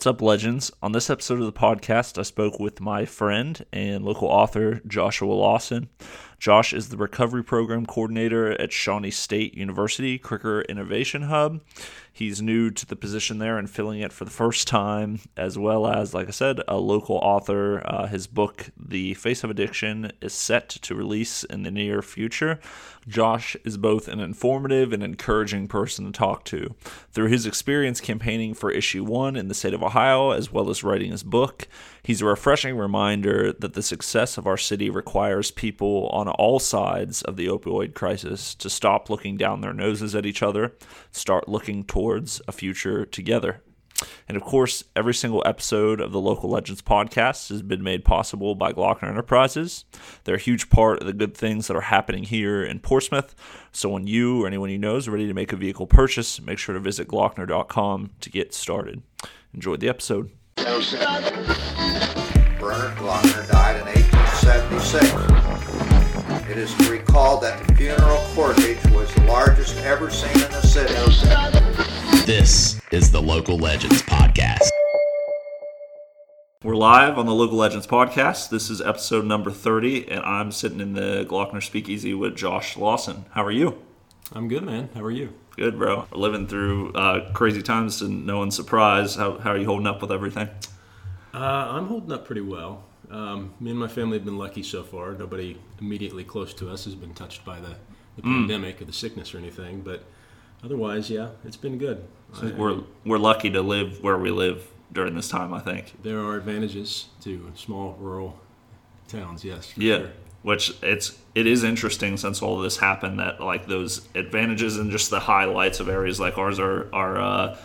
What's up, legends? On this episode of the podcast, I spoke with my friend and local author, Joshua Lawson. Josh is the recovery program coordinator at Shawnee State University Kricker Innovation Hub. He's new to the position there and filling it for the first time, as well as, like I said, a local author. Uh, his book, The Face of Addiction, is set to release in the near future. Josh is both an informative and encouraging person to talk to. Through his experience campaigning for issue one in the state of Ohio, as well as writing his book, he's a refreshing reminder that the success of our city requires people on all sides of the opioid crisis to stop looking down their noses at each other, start looking towards a future together. And of course, every single episode of the Local Legends podcast has been made possible by Glockner Enterprises. They're a huge part of the good things that are happening here in Portsmouth. So when you or anyone you know is ready to make a vehicle purchase, make sure to visit Glockner.com to get started. Enjoy the episode. Bernard Glockner died in 1876. It is recalled that the funeral cortege was the largest ever seen in the city. This is the Local Legends Podcast. We're live on the Local Legends podcast. This is episode number 30, and I'm sitting in the Glockner Speakeasy with Josh Lawson. How are you? I'm good, man. How are you? Good, bro. We're living through uh, crazy times and no one's surprised. How, how are you holding up with everything? Uh, I'm holding up pretty well. Um, me and my family have been lucky so far. Nobody immediately close to us has been touched by the, the pandemic or the sickness or anything, but otherwise, yeah, it's been good. I we're, we're lucky to live where we live during this time, I think. there are advantages to small rural towns, yes. Yeah. sure. Which it's it is interesting since all of this happened that like those advantages and just the highlights of areas like ours are are uh,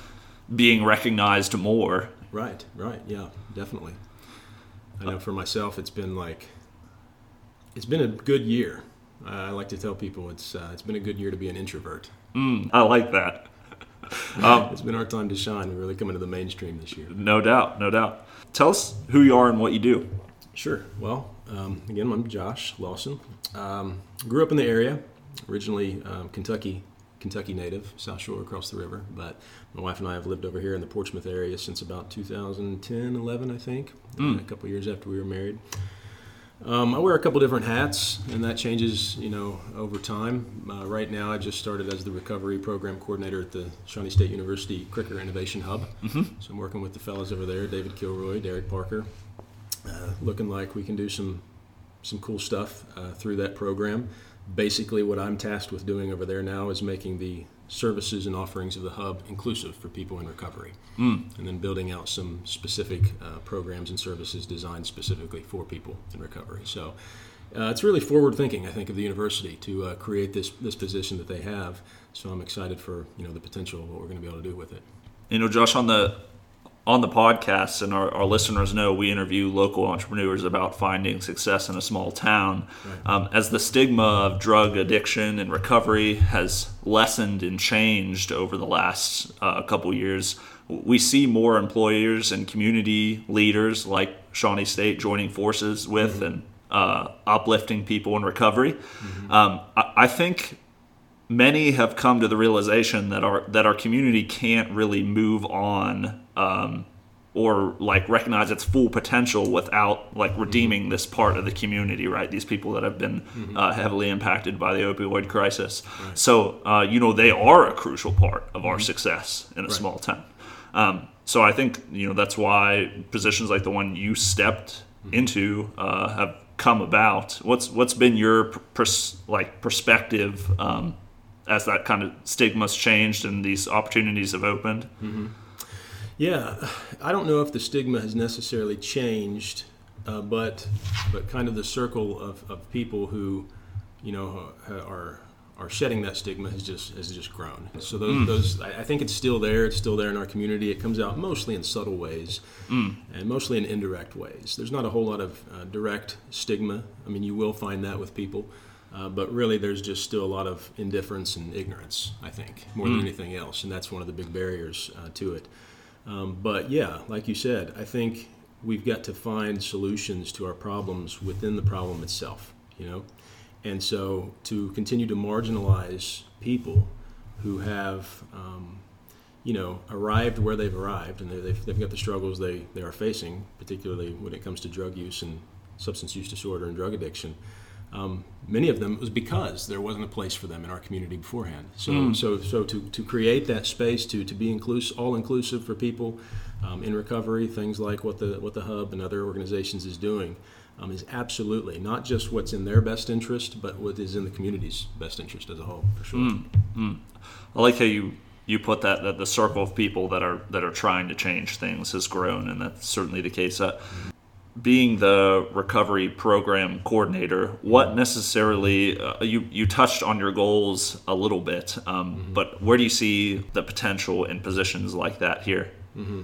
being recognized more. Right, right, yeah, definitely. I know for myself, it's been like, it's been a good year. I like to tell people it's uh, it's been a good year to be an introvert. Mm, I like that. Um, It's been our time to shine. We're really coming to the mainstream this year. no doubt, no doubt. Tell us who you are and what you do. Sure. Well, um, again, I'm Josh Lawson. Um, grew up in the area, originally um, Kentucky, Kentucky native, South Shore across the river. But my wife and I have lived over here in the Portsmouth area since about 2010, 11, I think. uh, a couple years after we were married. Um, I wear a couple different hats, and that changes, you know, over time. Uh, right now, I just started as the recovery program coordinator at the Shawnee State University Kricker Innovation Hub. So I'm working with the fellows over there, David Kilroy, Derek Parker, uh, looking like we can do some some cool stuff uh, through that program. Basically, what I'm tasked with doing over there now is making the services and offerings of the hub inclusive for people in recovery, and then building out some specific uh, programs and services designed specifically for people in recovery. So. Uh, it's really forward thinking, I think, of the university to uh, create this this position that they have. So I'm excited for you know the potential of what we're going to be able to do with it. You know, Josh, on the on the podcast, and our, our listeners know we interview local entrepreneurs about finding success in a small town. Um, as the stigma of drug addiction and recovery has lessened and changed over the last uh, couple years, we see more employers and community leaders like Shawnee State joining forces with and uh, uplifting people in recovery. Um, I, I think many have come to the realization that our that our community can't really move on um, or like recognize its full potential without like redeeming this part of the community right? These people that have been uh, heavily impacted by the opioid crisis. So uh, you know they are a crucial part of our success in a small town. Um, so i think you know that's why positions like the one you stepped into uh, have come about. What's what's been your pers- like perspective um, as that kind of stigma's changed and these opportunities have opened. Yeah, I don't know if the stigma has necessarily changed, uh, but but kind of the circle of, of people who, you know, are are shedding that stigma has just has just grown. So those, those I think it's still there. It's still there in our community. It comes out mostly in subtle ways, and mostly in indirect ways. There's not a whole lot of uh, direct stigma. I mean, you will find that with people. Uh, but really, there's just still a lot of indifference and ignorance, I think, more than anything else. And that's one of the big barriers uh, to it. Um, but yeah, like you said, I think we've got to find solutions to our problems within the problem itself, you know? And so to continue to marginalize people who have, um, you know, arrived where they've arrived, and they've, they've got the struggles they, they are facing, particularly when it comes to drug use and substance use disorder and drug addiction. Um, many of them was because there wasn't a place for them in our community beforehand. So, mm. so, so to, to create that space to, to be inclusive, all inclusive for people um, in recovery, things like what the what the hub and other organizations is doing, um, is absolutely not just what's in their best interest, but what is in the community's best interest as a whole, for sure. Mm. Mm. I like how you you put that that the circle of people that are that are trying to change things has grown, and that's certainly the case. Uh, being the recovery program coordinator, what necessarily uh, you you touched on your goals a little bit, um, mm-hmm. but where do you see the potential in positions like that here? Mm-hmm.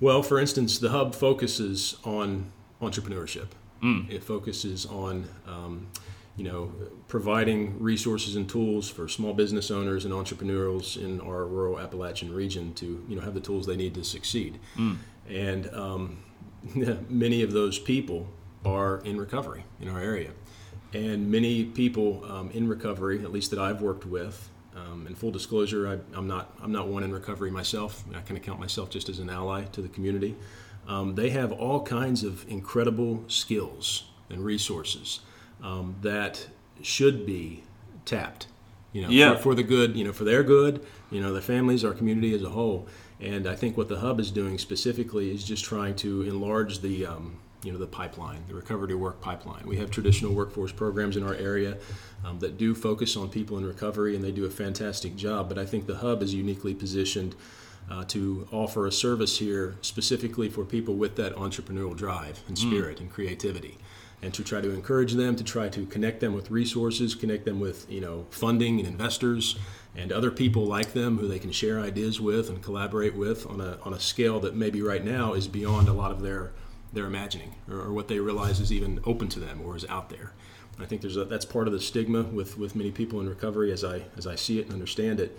Well, for instance, the hub focuses on entrepreneurship. Mm. It focuses on um, you know, providing resources and tools for small business owners and entrepreneurs in our rural Appalachian region to, you know, have the tools they need to succeed. Mm. And um, many of those people are in recovery in our area. And many people um, in recovery, at least that I've worked with, um, in full disclosure, I, am not I'm not one in recovery myself. I kind of count myself just as an ally to the community. Um, they have all kinds of incredible skills and resources um, that should be tapped. You know, yeah. for, for, the good, you know, for their good, you know, their families, our community as a whole. And I think what the hub is doing specifically is just trying to enlarge the, um, you know, the pipeline, the recovery to work pipeline. We have traditional workforce programs in our area um, that do focus on people in recovery, and they do a fantastic job. But I think the hub is uniquely positioned uh, to offer a service here specifically for people with that entrepreneurial drive and mm. spirit mm. and creativity and to try to encourage them to try to connect them with resources connect them with you know funding and investors and other people like them who they can share ideas with and collaborate with on a, on a scale that maybe right now is beyond a lot of their their imagining or, or what they realize is even open to them or is out there. I think there's a, that's part of the stigma with, with many people in recovery as I as I see it and understand it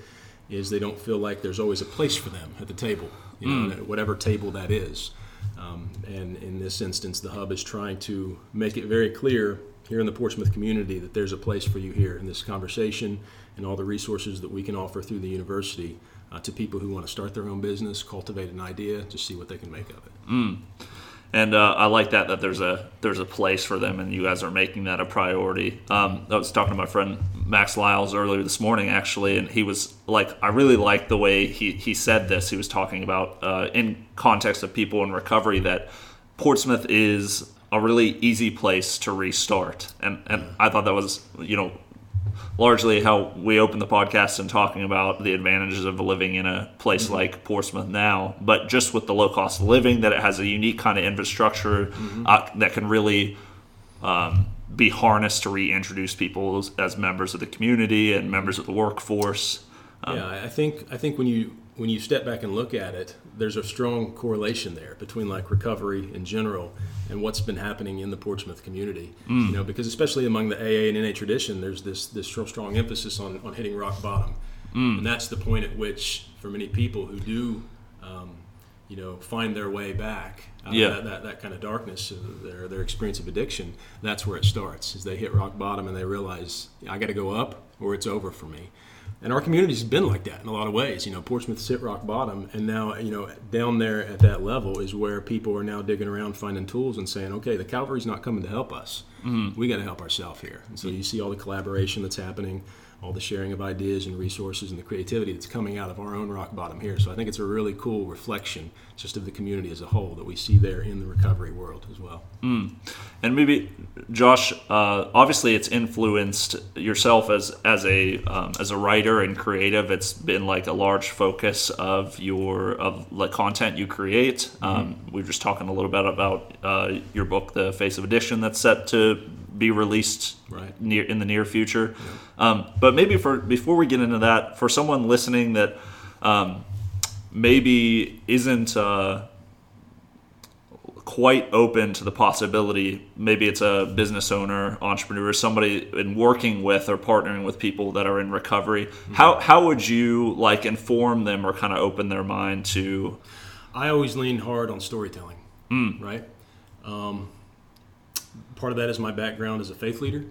is they don't feel like there's always a place for them at the table you know mm. whatever table that is. Um, and in this instance, the hub is trying to make it very clear here in the Portsmouth community that there's a place for you here in this conversation and all the resources that we can offer through the university uh, to people who want to start their own business, cultivate an idea, to see what they can make of it. Mm and uh, I like that that there's a there's a place for them, and you guys are making that a priority. Um, I was talking to my friend Max Lyles earlier this morning, actually, and he was like, I really like the way he he said this. He was talking about uh, in context of people in recovery that Portsmouth is a really easy place to restart, and and I thought that was you know largely how we opened the podcast and talking about the advantages of living in a place mm-hmm. like Portsmouth now, but just with the low cost of living, that it has a unique kind of infrastructure mm-hmm. uh, that can really um, be harnessed to reintroduce people as, as, members of the community and members of the workforce. Um, yeah, I think I think when you when you step back and look at it, there's a strong correlation there between like recovery in general and what's been happening in the Portsmouth community. Mm. You know, because especially among the AA and NA tradition, there's this this strong emphasis on, on hitting rock bottom, mm. and that's the point at which, for many people who do, um, you know, find their way back out yeah. of that, that, that, kind of darkness, uh, their their experience of addiction, that's where it starts. Is they hit rock bottom and they realize I got to go up or it's over for me and our community's been like that in a lot of ways. You know, Portsmouth hit rock bottom, and now you know down there at that level is where people are now digging around, finding tools, and saying, okay, the Calvary's not coming to help us. Mm-hmm. We got to help ourselves here. And so you see all the collaboration that's happening all the sharing of ideas and resources and the creativity that's coming out of our own rock bottom here. So I think it's a really cool reflection just of the community as a whole that we see there in the recovery world as well. Mm. And maybe Josh, uh, obviously it's influenced yourself as as a um, as a writer and creative. It's been like a large focus of your of the content you create. Mm-hmm. Um, we are just talking a little bit about uh, your book, The Face of Addiction, that's set to be released right. near in the near future. Yeah. Um, but maybe for before we get into that, for someone listening that um, maybe isn't uh, quite open to the possibility, maybe it's a business owner, entrepreneur, somebody in working with or partnering with people that are in recovery. Mm-hmm. How how would you like inform them or kind of open their mind to? I always lean hard on storytelling, mm. right? Um, part of that is my background as a faith leader.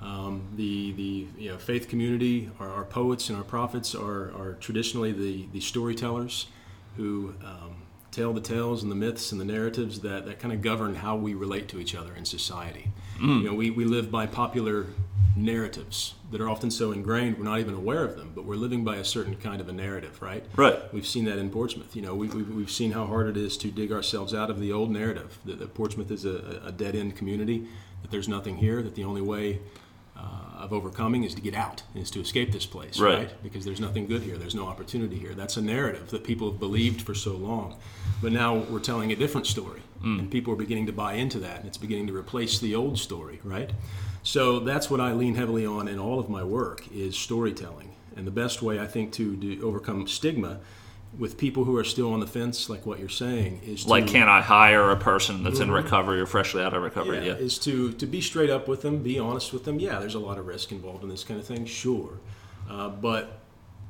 Um, the the you know, faith community, our, our, poets and our prophets are, are traditionally the, the storytellers who um, tell the tales and the myths and the narratives that, that kind of govern how we relate to each other in society. Mm. You know, we, we live by popular narratives that are often so ingrained we're not even aware of them, but we're living by a certain kind of a narrative, right? Right. We've seen that in Portsmouth. You know, we, we've, we've seen how hard it is to dig ourselves out of the old narrative that, that Portsmouth is a, a dead end community, that there's nothing here, that the only way uh, of overcoming is to get out, is to escape this place, right. right? Because there's nothing good here, there's no opportunity here. That's a narrative that people have believed for so long. But now we're telling a different story, mm. and people are beginning to buy into that, and it's beginning to replace the old story, right? So that's what I lean heavily on in all of my work is storytelling. And the best way I think to do, overcome stigma with people who are still on the fence, like what you're saying, is to, like, can I hire a person that's mm-hmm. in recovery or freshly out of recovery? Yeah, yeah, is to to be straight up with them, be honest with them. Yeah, there's a lot of risk involved in this kind of thing, sure, uh, but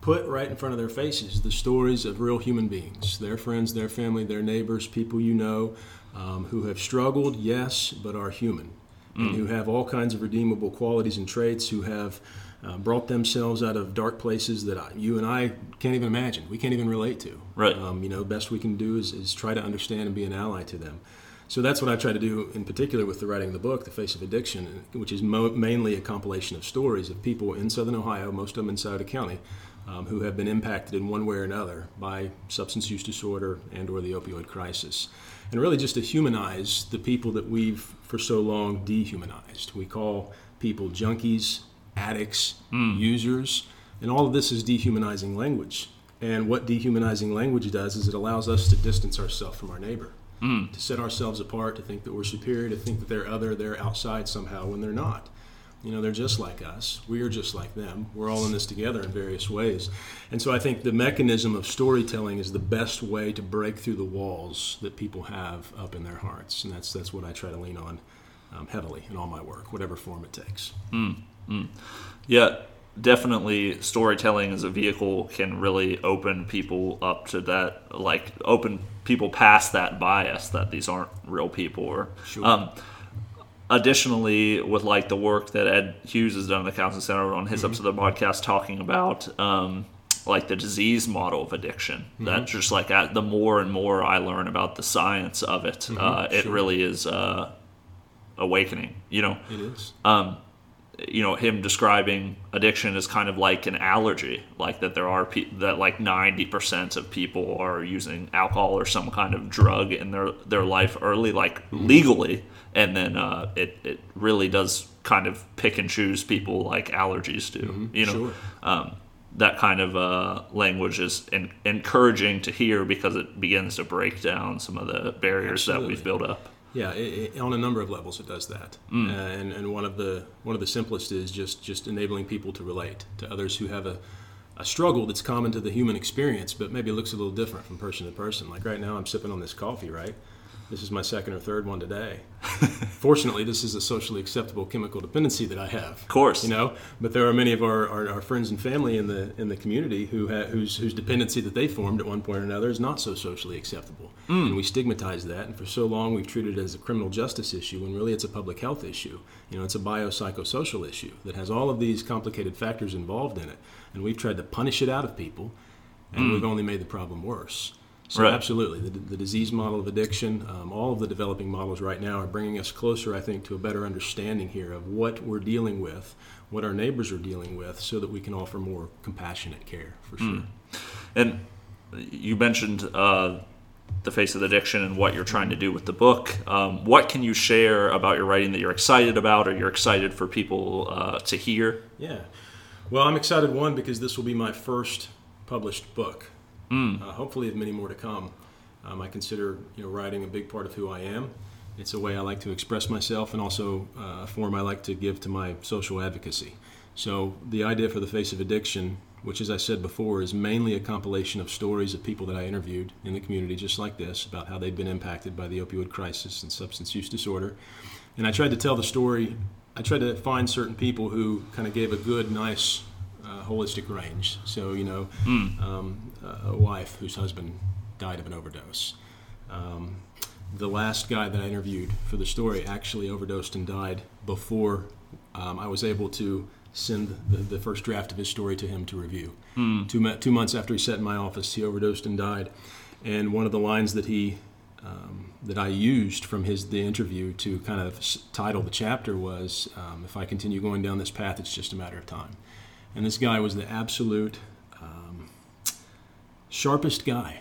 put right in front of their faces the stories of real human beings, their friends, their family, their neighbors, people you know, um, who have struggled, yes, but are human, mm. and who have all kinds of redeemable qualities and traits, who have uh, brought themselves out of dark places that I, you and I can't even imagine. We can't even relate to. Right. Um, you know, best we can do is, is try to understand and be an ally to them. So that's what I try to do in particular with the writing of the book, The Face of Addiction, which is mo- mainly a compilation of stories of people in Southern Ohio, most of them in Scioto County, um, who have been impacted in one way or another by substance use disorder and or the opioid crisis. And really just to humanize the people that we've for so long dehumanized. We call people junkies, addicts, mm. users, and all of this is dehumanizing language. And what dehumanizing language does is it allows us to distance ourselves from our neighbor, mm. to set ourselves apart, to think that we're superior, to think that they're other, they're outside somehow when they're not. You know, they're just like us. We are just like them. We're all in this together in various ways. And so I think the mechanism of storytelling is the best way to break through the walls that people have up in their hearts. And that's, that's what I try to lean on um, heavily in all my work, whatever form it takes. Mm. Mm. Yeah, definitely storytelling as a vehicle can really open people up to that, like open people past that bias that these aren't real people. Or, sure. um, additionally, with like the work that Ed Hughes has done at the Counseling Center on his mm-hmm. episode of the podcast talking about. Um, like the disease model of addiction. Mm-hmm. That just like the more and more I learn about the science of it, mm-hmm. uh, it sure. really is uh, awakening. You know, it is. Um, you know him describing addiction as kind of like an allergy like that there are pe- that like 90% of people are using alcohol or some kind of drug in their their life early like mm-hmm. legally and then uh, it, it really does kind of pick and choose people like allergies do mm-hmm. you know sure. um, that kind of uh, language is in- encouraging to hear because it begins to break down some of the barriers Absolutely. that we've built up yeah, it, it, on a number of levels, it does that, mm. uh, and and one of the one of the simplest is just just enabling people to relate to others who have a, a struggle that's common to the human experience, but maybe looks a little different from person to person. Like right now, I'm sipping on this coffee, right? This is my second or third one today. Fortunately, this is a socially acceptable chemical dependency that I have. Of course, you know. But there are many of our, our, our friends and family in the in the community who ha- whose whose dependency that they formed at one point or another is not so socially acceptable, mm. and we stigmatize that. And for so long, we've treated it as a criminal justice issue when really it's a public health issue. You know, it's a biopsychosocial issue that has all of these complicated factors involved in it, and we've tried to punish it out of people, and mm. we've only made the problem worse. So right. absolutely, the, the, disease model of addiction, um, all of the developing models right now are bringing us closer, I think, to a better understanding here of what we're dealing with, what our neighbors are dealing with, so that we can offer more compassionate care for sure. Mm. And you mentioned uh, the face of addiction and what you're trying to do with the book. Um, what can you share about your writing that you're excited about, or you're excited for people uh, to hear? Yeah, well, I'm excited one because this will be my first published book. Mm. Uh, hopefully, have many more to come. Um, I consider you know writing a big part of who I am. It's a way I like to express myself, and also uh, a form I like to give to my social advocacy. So the idea for the face of addiction, which, as I said before, is mainly a compilation of stories of people that I interviewed in the community, just like this, about how they've been impacted by the opioid crisis and substance use disorder. And I tried to tell the story. I tried to find certain people who kind of gave a good, nice uh, holistic range. So, you know, mm. um, a wife whose husband died of an overdose. Um, the last guy that I interviewed for the story actually overdosed and died before um, I was able to send the, the first draft of his story to him to review. Two, two months after he sat in my office, he overdosed and died. And one of the lines that he um, that I used from his the interview to kind of title the chapter was, um, "If I continue going down this path, it's just a matter of time." And this guy was the absolute um, sharpest guy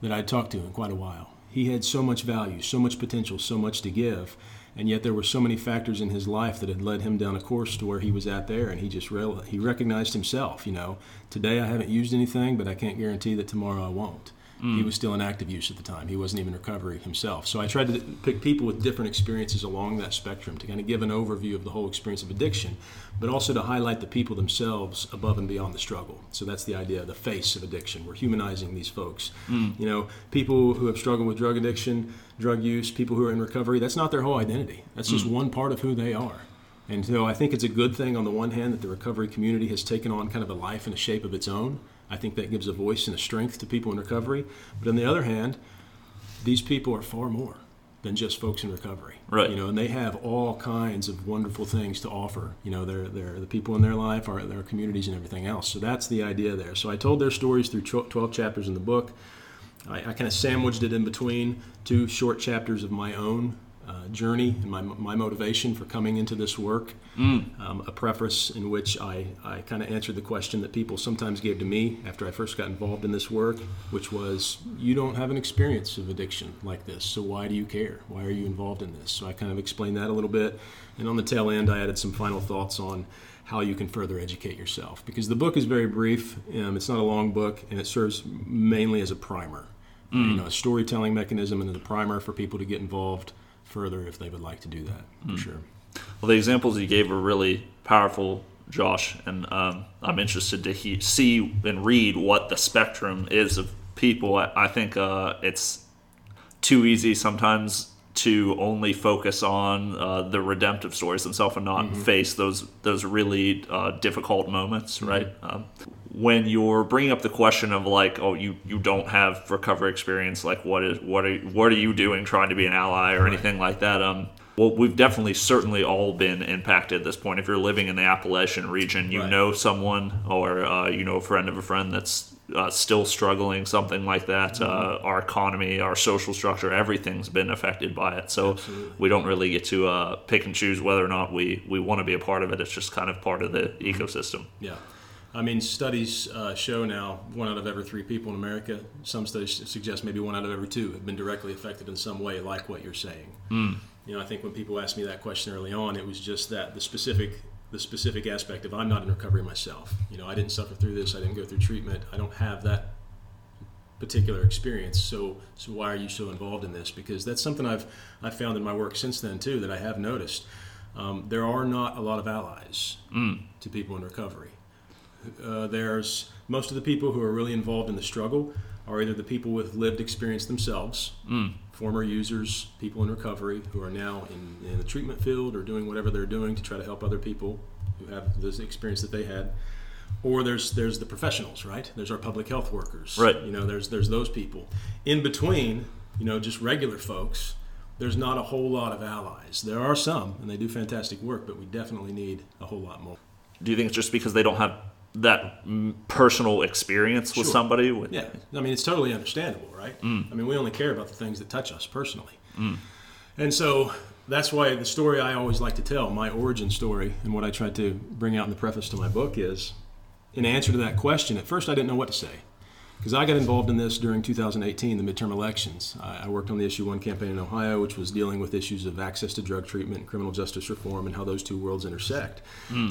that I'd talked to in quite a while. He had so much value, so much potential, so much to give, and yet there were so many factors in his life that had led him down a course to where he was at there, and he just real he recognized himself. You know, today I haven't used anything, but I can't guarantee that tomorrow I won't. He mm. was still in active use at the time. He wasn't even in recovery himself. So I tried to pick people with different experiences along that spectrum to kind of give an overview of the whole experience of addiction, but also to highlight the people themselves above and beyond the struggle. So that's the idea, of the face of addiction. We're humanizing these folks. Mm. You know, people who have struggled with drug addiction, drug use, people who are in recovery, that's not their whole identity. That's just mm. one part of who they are. And so I think it's a good thing on the one hand that the recovery community has taken on kind of a life and a shape of its own. I think that gives a voice and a strength to people in recovery. But on the other hand, these people are far more than just folks in recovery. Right. You know, and they have all kinds of wonderful things to offer. You know, they're, they're the people in their life, our, their communities, and everything else. So that's the idea there. So I told their stories through 12 chapters in the book. I, I kind of sandwiched it in between two short chapters of my own uh, journey and my, my motivation for coming into this work. Um, a preface in which I, I kind of answered the question that people sometimes gave to me after I first got involved in this work, which was, You don't have an experience of addiction like this, so why do you care? Why are you involved in this? So I kind of explained that a little bit. And on the tail end, I added some final thoughts on how you can further educate yourself. Because the book is very brief, um, it's not a long book, and it serves mainly as a primer. You know, a storytelling mechanism and a primer for people to get involved further if they would like to do that, for sure. Well, the examples you gave were really powerful, Josh, and um, I'm interested to he- see and read what the spectrum is of people. I, I think uh, it's too easy sometimes to only focus on uh, the redemptive stories themselves and not face those those really uh, difficult moments, right? Um, when you're bringing up the question of like, oh, you you don't have recovery experience, like what is what are what are you doing trying to be an ally or anything like that? Um, well, we've definitely certainly all been impacted at this point. If you're living in the Appalachian region, you Right. know someone or uh, you know a friend of a friend that's uh, still struggling, something like that. Uh, our economy, our social structure, everything's been affected by it. So we don't really get to uh, pick and choose whether or not we, we want to be a part of it. It's just kind of part of the ecosystem. Yeah. I mean, studies uh, show now one out of every three people in America, some studies suggest maybe one out of every two have been directly affected in some way, like what you're saying. You know, I think when people asked me that question early on, it was just that the specific the specific aspect of I'm not in recovery myself. You know, I didn't suffer through this. I didn't go through treatment. I don't have that particular experience. So, so why are you so involved in this? Because that's something I've I've found in my work since then too that I have noticed. Um, there are not a lot of allies to people in recovery. Uh, there's most of the people who are really involved in the struggle are either the people with lived experience themselves, former users, people in recovery who are now in, in the treatment field or doing whatever they're doing to try to help other people who have this experience that they had. Or there's there's the professionals, right? There's our public health workers, Right. You know, there's there's those people. In between, you know, just regular folks. There's not a whole lot of allies. There are some, and they do fantastic work, but we definitely need a whole lot more. Do you think it's just because they don't have that mm, personal experience with Sure. somebody? With, Yeah, I mean it's totally understandable, right? I mean we only care about the things that touch us personally, and so that's why the story I always like to tell, my origin story, and what I tried to bring out in the preface to my book is, in answer to that question. At first, I didn't know what to say because I got involved in this during 2018, the midterm elections. I, I worked on the Issue One campaign in Ohio, which was dealing with issues of access to drug treatment and criminal justice reform and how those two worlds intersect.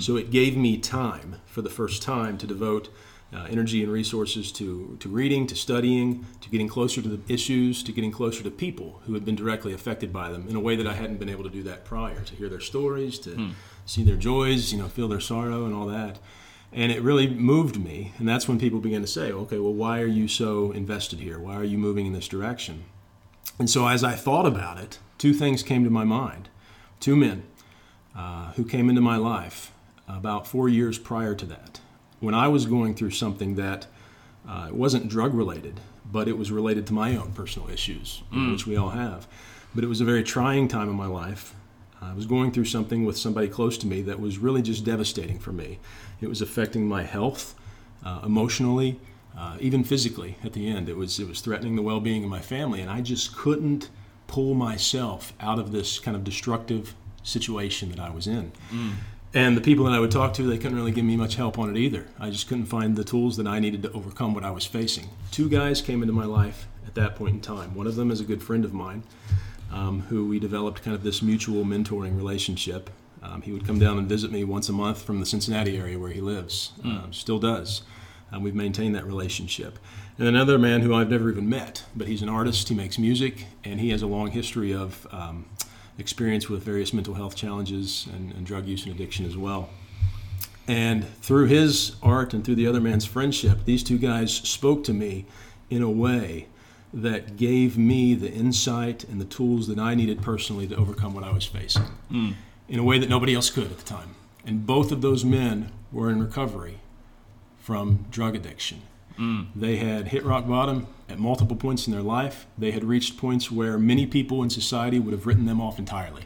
So it gave me time for the first time to devote uh, energy and resources to, to reading, to studying, to getting closer to the issues, to getting closer to people who had been directly affected by them in a way that I hadn't been able to do that prior, to hear their stories, to see their joys, you know, feel their sorrow and all that. And it really moved me. And that's when people began to say, okay, well, why are you so invested here? Why are you moving in this direction? And so as I thought about it, two things came to my mind. Two men uh, who came into my life about four years prior to that, when I was going through something that uh, it wasn't drug related, but it was related to my own personal issues, which we all have. but it was a very trying time in my life. I was going through something with somebody close to me that was really just devastating for me. It was affecting my health, uh, emotionally, uh, even physically. At the end, it was it was threatening the well-being of my family, and I just couldn't pull myself out of this kind of destructive situation that I was in. Mm. And the people that I would talk to, they couldn't really give me much help on it either. I just couldn't find the tools that I needed to overcome what I was facing. Two guys came into my life at that point in time. One of them is a good friend of mine um, who we developed kind of this mutual mentoring relationship. Um, he would come down and visit me once a month from the Cincinnati area where he lives, mm. um, still does. Um, we've maintained that relationship. And another man who I've never even met, but he's an artist, he makes music, and he has a long history of um, experience with various mental health challenges and, and drug use and addiction as well. And through his art and through the other man's friendship, these two guys spoke to me in a way that gave me the insight and the tools that I needed personally to overcome what I was facing mm. in a way that nobody else could at the time. And both of those men were in recovery from drug addiction. Mm. They had hit rock bottom at multiple points in their life. They had reached points where many people in society would have written them off entirely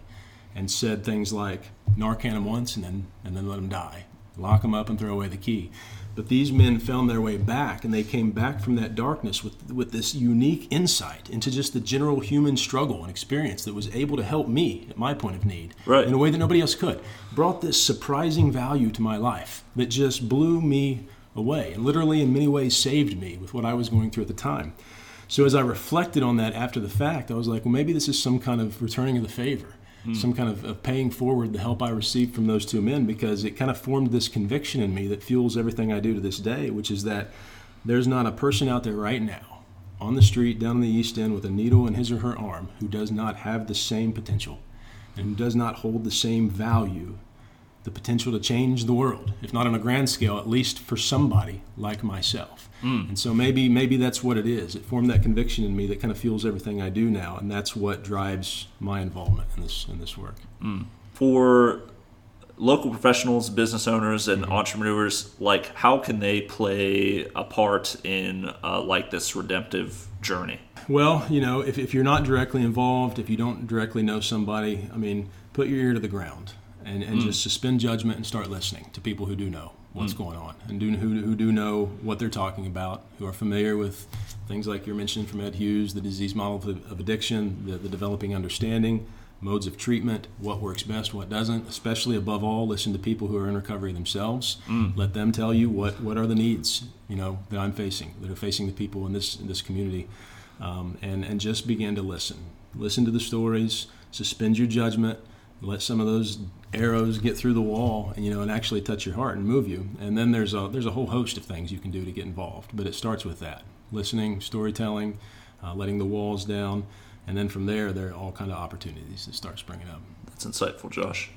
and said things like, Narcan them once and then, and then let them die. Lock them up and throw away the key. But these men found their way back, and they came back from that darkness with, with this unique insight into just the general human struggle and experience that was able to help me at my point of need right. in a way that nobody else could. Brought this surprising value to my life that just blew me away and literally, in many ways, saved me with what I was going through at the time. So, as I reflected on that after the fact, I was like, well, maybe this is some kind of returning of the favor mm. some kind of, of, paying forward the help I received from those two men because it kind of formed this conviction in me that fuels everything I do to this day, which is that there's not a person out there right now on the street down in the East End with a needle in his or her arm who does not have the same potential and who does not hold the same value the potential to change the world, if not on a grand scale, at least for somebody like myself. Mm. And so maybe maybe that's what it is. It formed that conviction in me that kind of fuels everything I do now, and that's what drives my involvement in this in this work. Mm. For local professionals, business owners, and mm-hmm. entrepreneurs, like how can they play a part in uh, like this redemptive journey? Well, you know, if, if you're not directly involved, if you don't directly know somebody, I mean, put your ear to the ground and, and mm. just suspend judgment and start listening to people who do know what's mm. going on and do, who, who do know what they're talking about, who are familiar with things like you're mentioning from Ed Hughes, the disease model of, of addiction, the, the developing understanding, modes of treatment, what works best, what doesn't. Especially above all, listen to people who are in recovery themselves. Mm. Let them tell you what, what are the needs you know that I'm facing, that are facing the people in this in this community, um, and and just begin to listen. Listen to the stories. Suspend your judgment let some of those arrows get through the wall and you know and actually touch your heart and move you. And then there's a there's a whole host of things you can do to get involved but it starts with that. Listening storytelling uh, letting the walls down. And then from there there are all kind of opportunities that start springing up. That's insightful josh.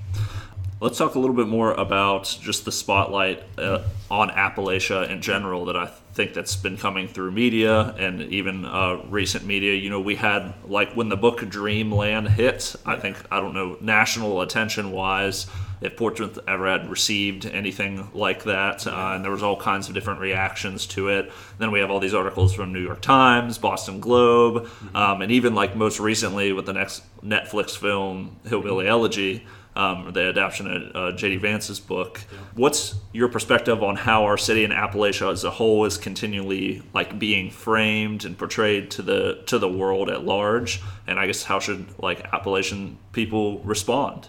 Let's talk a little bit more about just the spotlight uh, on Appalachia in general that I think that's been coming through media and even uh, recent media. You know, we had like when the book Dreamland hit. I think I don't know national attention wise if Portsmouth ever had received anything like that, uh, and there was all kinds of different reactions to it. Then we have all these articles from New York Times, Boston Globe, mm-hmm. um, and even like most recently with the next Netflix film Hillbilly Elegy um, the adaptation of uh, J.D. Vance's book. Yeah. What's your perspective on how our city and Appalachia as a whole is continually like being framed and portrayed to the to the world at large? And I guess how should like Appalachian people respond?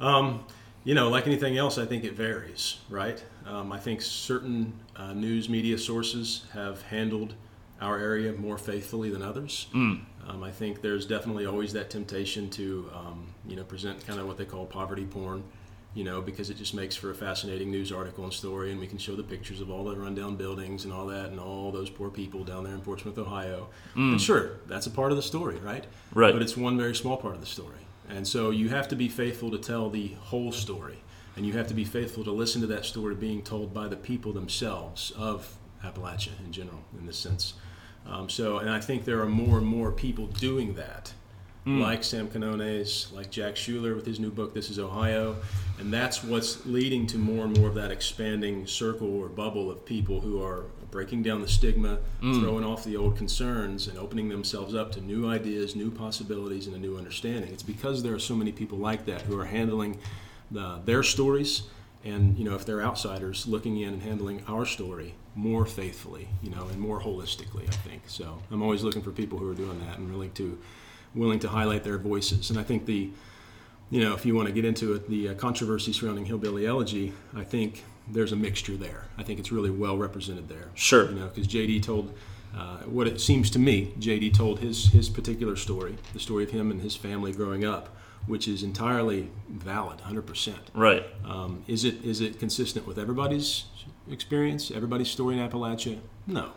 Um, you know, like anything else, I think it varies, right? Um, I think certain uh, news media sources have handled our area more faithfully than others. Mm. Um, I think there's definitely always that temptation to, um, you know, present kind of what they call poverty porn, you know, because it just makes for a fascinating news article and story, and we can show the pictures of all the rundown buildings and all that, and all those poor people down there in Portsmouth, Ohio. Mm. And sure, that's a part of the story, right? Right. But it's one very small part of the story, and so you have to be faithful to tell the whole story, and you have to be faithful to listen to that story being told by the people themselves of Appalachia in general, in this sense. Um, so, and I think there are more and more people doing that like Sam Quinones, like Jack Shuler with his new book, This is Ohio. And that's what's leading to more and more of that expanding circle or bubble of people who are breaking down the stigma, throwing off the old concerns, and opening themselves up to new ideas, new possibilities, and a new understanding. It's because there are so many people like that who are handling the, their stories and you know if they're outsiders looking in and handling our story more faithfully you know and more holistically i think. So i'm always looking for people who are doing that and really to willing to highlight their voices. And i think the you know if you want to get into it the uh, controversy surrounding hillbilly elegy i think there's a mixture there. I think it's really well represented there. Sure. you know because jd told uh, what it seems to me jd told his his particular story the story of him and his family growing up which is entirely valid 100% Right. um, is it is it consistent with everybody's experience, everybody's story in Appalachia? No.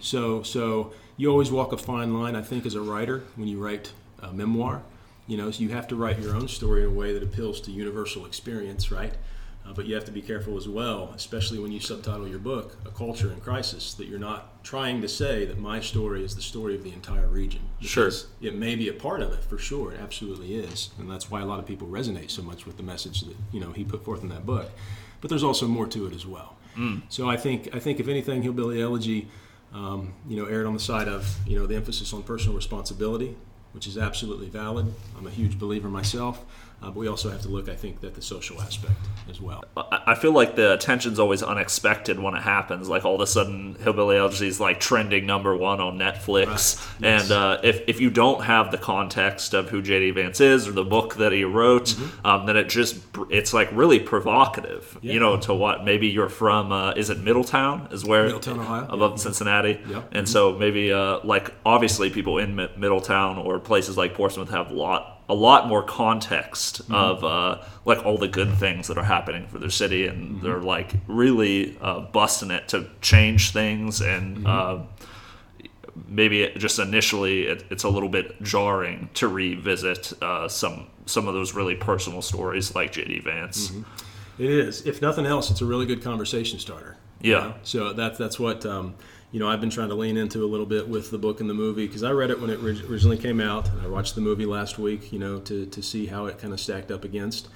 So so you always walk a fine line, I think, as a writer when you write a memoir. You know, so you have to write your own story in a way that appeals to universal experience, right? Uh, but you have to be careful as well, especially when you subtitle your book "A Culture in Crisis," that you're not trying to say that my story is the story of the entire region. Sure. It may be a part of it for sure. It absolutely is, and that's why a lot of people resonate so much with the message that you know he put forth in that book. But there's also more to it as well. So I think I think if anything, Hillbilly Elegy, um, you know, erred on the side of you know the emphasis on personal responsibility, which is absolutely valid. I'm a huge believer myself, uh, but we also have to look, I think, at the social aspect as well. I feel like the attention's always unexpected when it happens. Like all of a sudden, Hillbilly Elegy is like trending number one on Netflix. Right. Yes. And uh, if, if you don't have the context of who J.D. Vance is or the book that he wrote, Mm-hmm. um, then it just it's like really provocative. Yeah. You know, to what maybe you're from? Uh, is it Middletown? Is where Middletown, Ohio. above Cincinnati? Yep. And so maybe uh, like obviously people in Middletown or places like Portsmouth have a lot a lot more context Mm-hmm. of uh, like all the good things that are happening for their city, and Mm-hmm. they're like really uh, busting it to change things and. Mm-hmm. Uh, Maybe it just initially it, it's a little bit jarring to revisit uh, some some of those really personal stories like JD Vance. It is. If nothing else, it's a really good conversation starter. Yeah. know? So that's that's what um, you know. I've been trying to lean into a little bit with the book and the movie because I read it when it originally came out, and I watched the movie last week. You know, to to see how it kind of stacked up against.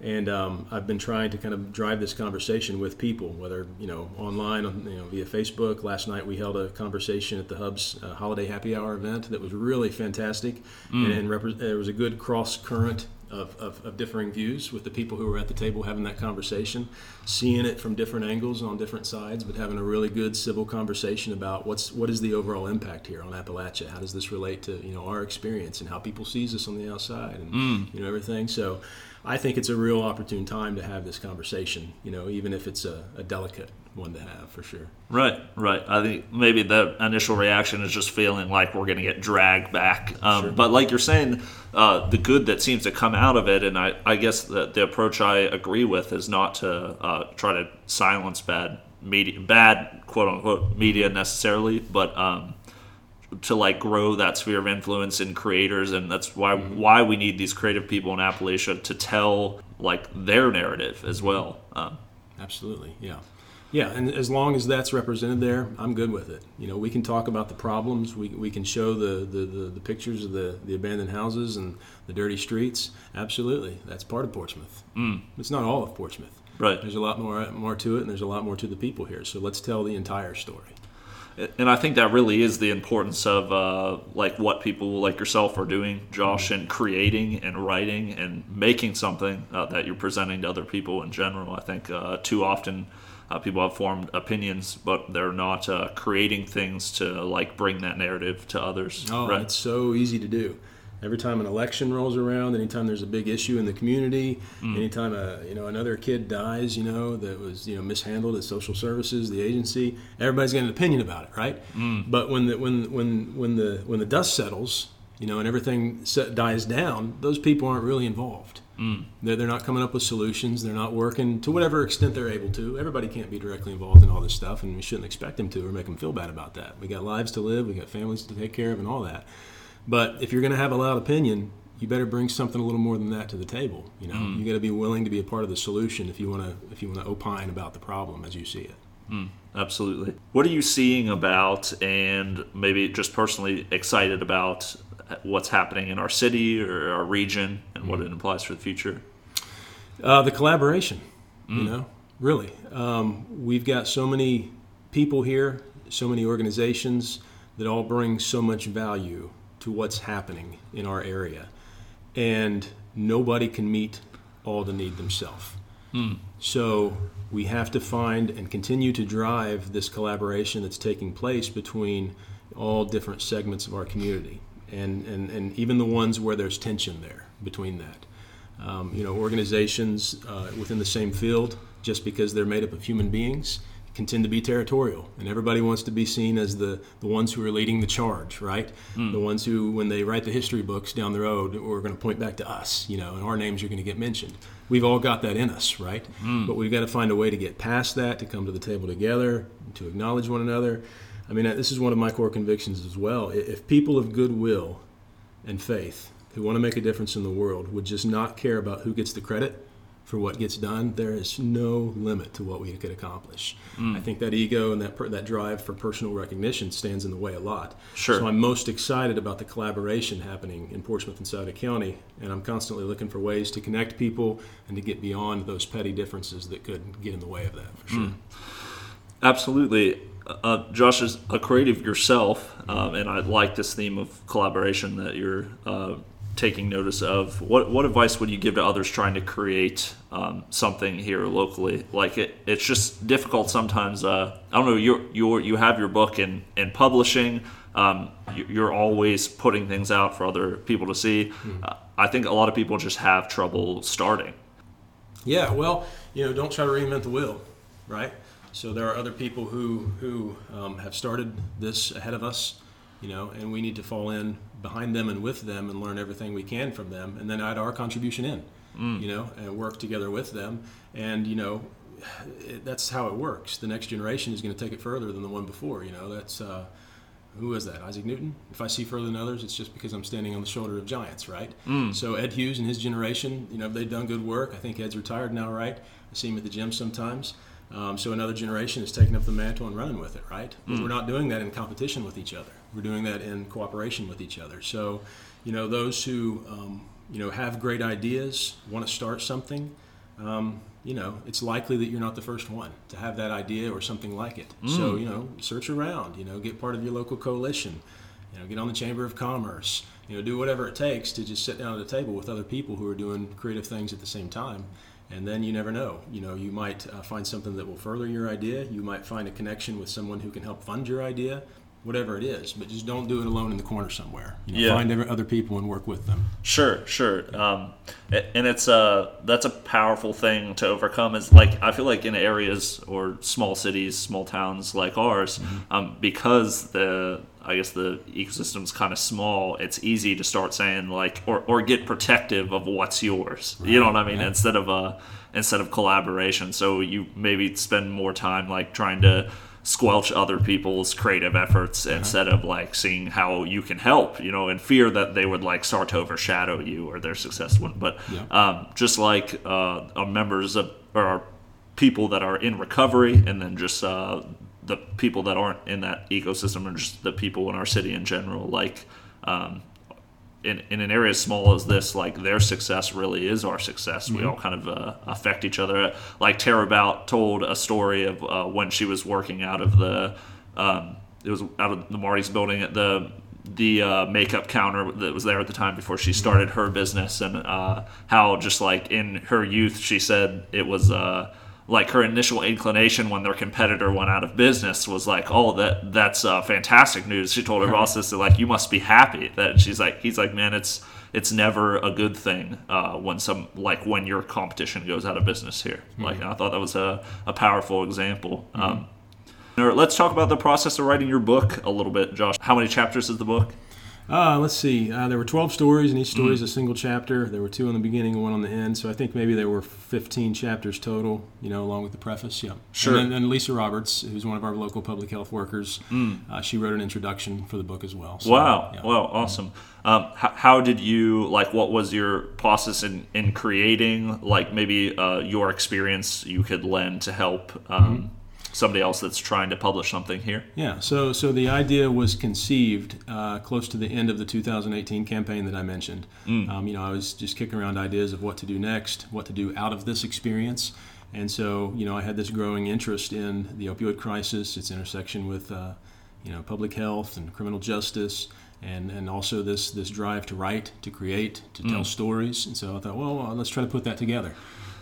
And um, I've been trying to kind of drive this conversation with people, whether you know online, you know via Facebook. Last night we held a conversation at the Hub's uh, Holiday Happy Hour event that was really fantastic, and, and repre- there was a good cross current of, of, of differing views with the people who were at the table having that conversation, seeing it from different angles on different sides, but having a really good civil conversation about what's what is the overall impact here on Appalachia? How does this relate to you know our experience and how people sees us on the outside and mm. you know everything. So I think it's a real opportune time to have this conversation. You know, even if it's a, a delicate one to have for sure. Right, right. I think maybe the initial reaction is just feeling like we're going to get dragged back. Um, But like you're saying, uh, the good that seems to come out of it, and I, I guess the, the approach I agree with is not to uh, try to silence bad media, bad quote unquote media necessarily, but um, to like grow that sphere of influence in creators, and that's why why we need these creative people in Appalachia to tell like their narrative as well. Um, Absolutely, yeah. Yeah, and as long as that's represented there, I'm good with it. You know, we can talk about the problems. We, we can show the, the, the, the pictures of the, the abandoned houses and the dirty streets. Absolutely, that's part of Portsmouth. Mm. It's not all of Portsmouth. Right. There's a lot more more to it, and there's a lot more to the people here. So let's tell the entire story. and I think that really is the importance of uh, like what people like yourself are doing, Josh, and creating and writing and making something uh, that you're presenting to other people in general. I think uh, too often uh, people have formed opinions, but they're not uh, creating things to like bring that narrative to others. Oh, right. it's so easy to do. Every time an election rolls around, anytime there's a big issue in the community, anytime a you know another kid dies, you know that was you know mishandled at social services, the agency, everybody's got an opinion about it, right? But when the when when when the when the dust settles, you know, and everything dies down, those people aren't really involved. Mm. They're, they're not coming up with solutions. They're not working to whatever extent they're able to. Everybody can't be directly involved in all this stuff, and we shouldn't expect them to or make them feel bad about that. We got lives to live, we got families to take care of, and all that. But if you're going to have a loud opinion, you better bring something a little more than that to the table. You know, mm. you got to be willing to be a part of the solution if you want to if you want to opine about the problem as you see it. Mm. Absolutely. What are you seeing about and maybe just personally excited about what's happening in our city or our region and what it implies for the future? Uh, the collaboration, you know, really. Um, we've got so many people here, so many organizations that all bring so much value to what's happening in our area. And nobody can meet all the need themselves. So we have to find and continue to drive this collaboration that's taking place between all different segments of our community and, and, and even the ones where there's tension there between that. Um, you know, organizations uh, within the same field, just because they're made up of human beings, can tend to be territorial, and everybody wants to be seen as the, the ones who are leading the charge, right? The ones who, when they write the history books down the road, are going to point back to us, you know, and our names are going to get mentioned. We've all got that in us, right? But we've got to find a way to get past that, to come to the table together, to acknowledge one another. I mean, this is one of my core convictions as well. If people of goodwill and faith who want to make a difference in the world would just not care about who gets the credit for what gets done, there is no limit to what we could accomplish. Mm. I think that ego and that per, that drive for personal recognition stands in the way a lot. Sure. So I'm most excited about the collaboration happening in Portsmouth and Scioto County, and I'm constantly looking for ways to connect people and to get beyond those petty differences that could get in the way of that. For sure. Mm. Absolutely. Uh, Josh is a creative yourself, um, and I like this theme of collaboration that you're uh, taking notice of. What what advice would you give to others trying to create um, something here locally? Like it, it's just difficult sometimes. Uh, I don't know. You you you have your book in in publishing. Um, you- you're always putting things out for other people to see. Uh, I think a lot of people just have trouble starting. Yeah, well, you know, don't try to reinvent the wheel, right? So there are other people who who um, have started this ahead of us, you know, and we need to fall in behind them and with them and learn everything we can from them, and then add our contribution in, you know, and work together with them, and you know, it, that's how it works. The next generation is going to take it further than the one before. You know, that's. Uh, who is that? Isaac Newton? If I see further than others, it's just because I'm standing on the shoulder of giants, right? So Ed Hughes and his generation, you know, they've done good work. I think Ed's retired now, right? I see him at the gym sometimes. Um, so another generation is taking up the mantle and running with it, right? But we're not doing that in competition with each other. We're doing that in cooperation with each other. So, you know, those who, um, you know, have great ideas, want to start something, um, you know, it's likely that you're not the first one to have that idea or something like it. So, you know, search around, you know, get part of your local coalition, you know, get on the Chamber of Commerce, you know, do whatever it takes to just sit down at a table with other people who are doing creative things at the same time. And then you never know. You know, you might uh, find something that will further your idea. You might find a connection with someone who can help fund your idea, whatever it is. But just don't do it alone in the corner somewhere. You know, Yeah. Find other people and work with them. Sure, sure. Um, and it's a that's a powerful thing to overcome. Is like I feel like in areas or small cities, small towns like ours, um, because the I guess the ecosystem's kind of small. It's easy to start saying like or, or get protective of what's yours. You know what I mean? Instead of uh instead of collaboration. So you maybe spend more time like trying to squelch other people's creative efforts instead of like seeing how you can help, you know, and fear that they would like start to overshadow you or their success wouldn't. But um, just like uh, uh, members of or people that are in recovery, and then just uh, the people that aren't in that ecosystem, or just the people in our city in general, like. Um, in, in an area as small as this, like their success really is our success. We all kind of uh, affect each other. Like Tara Bout told a story of uh, when she was working out of the, um, it was out of the Marting's building at the the uh, makeup counter that was there at the time before she started her business, and uh, how just like in her youth, she said it was. Like her initial inclination when their competitor went out of business was like, "Oh, that that's uh, fantastic news." She told her boss this, like, "You must be happy." That she's like, he's like, "Man, it's it's never a good thing uh, when some like when your competition goes out of business here." Like, I thought that was a, a powerful example. Um, let's talk about the process of writing your book a little bit, Josh. How many chapters is the book? Uh, let's see. Uh, there were 12 stories, and each story is a single chapter. There were two in the beginning and one on the end. So I think maybe there were 15 chapters total, you know, along with the preface. Yeah. Sure. And then and Lisa Roberts, who's one of our local public health workers, uh, she wrote an introduction for the book as well. So, Wow! yeah. Wow! Awesome. Um, how, how did you like? What was your process in in creating? Like maybe uh, your experience you could lend to help. Um, somebody else that's trying to publish something here. Yeah, so so the idea was conceived uh, close to the end of the 2018 campaign that I mentioned. Um, you know, I was just kicking around ideas of what to do next, what to do out of this experience, and so you know I had this growing interest in the opioid crisis, its intersection with uh, you know public health and criminal justice. And, and also this, this drive to write, to create, to tell stories. And so I thought, well, well, let's try to put that together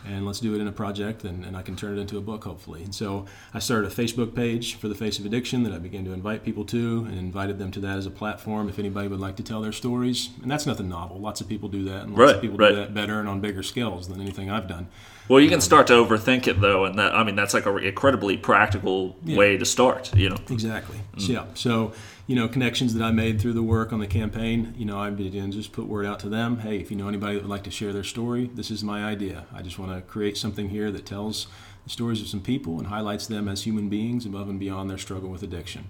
and let's do it in a project and, and I can turn it into a book hopefully. And so I started a Facebook page for the Face of Addiction that I began to invite people to and invited them to that as a platform if anybody would like to tell their stories. And that's nothing novel. Lots of people do that and lots Right, of people right. do that better and on bigger scales than anything I've done. Well, you can um, start to overthink it though, and that I mean that's like a incredibly practical way to start. You know. Exactly. So, yeah. So, you know, connections that I made through the work on the campaign, you know, I began just put word out to them. Hey, if you know anybody that would like to share their story, this is my idea. I just want to create something here that tells the stories of some people and highlights them as human beings above and beyond their struggle with addiction.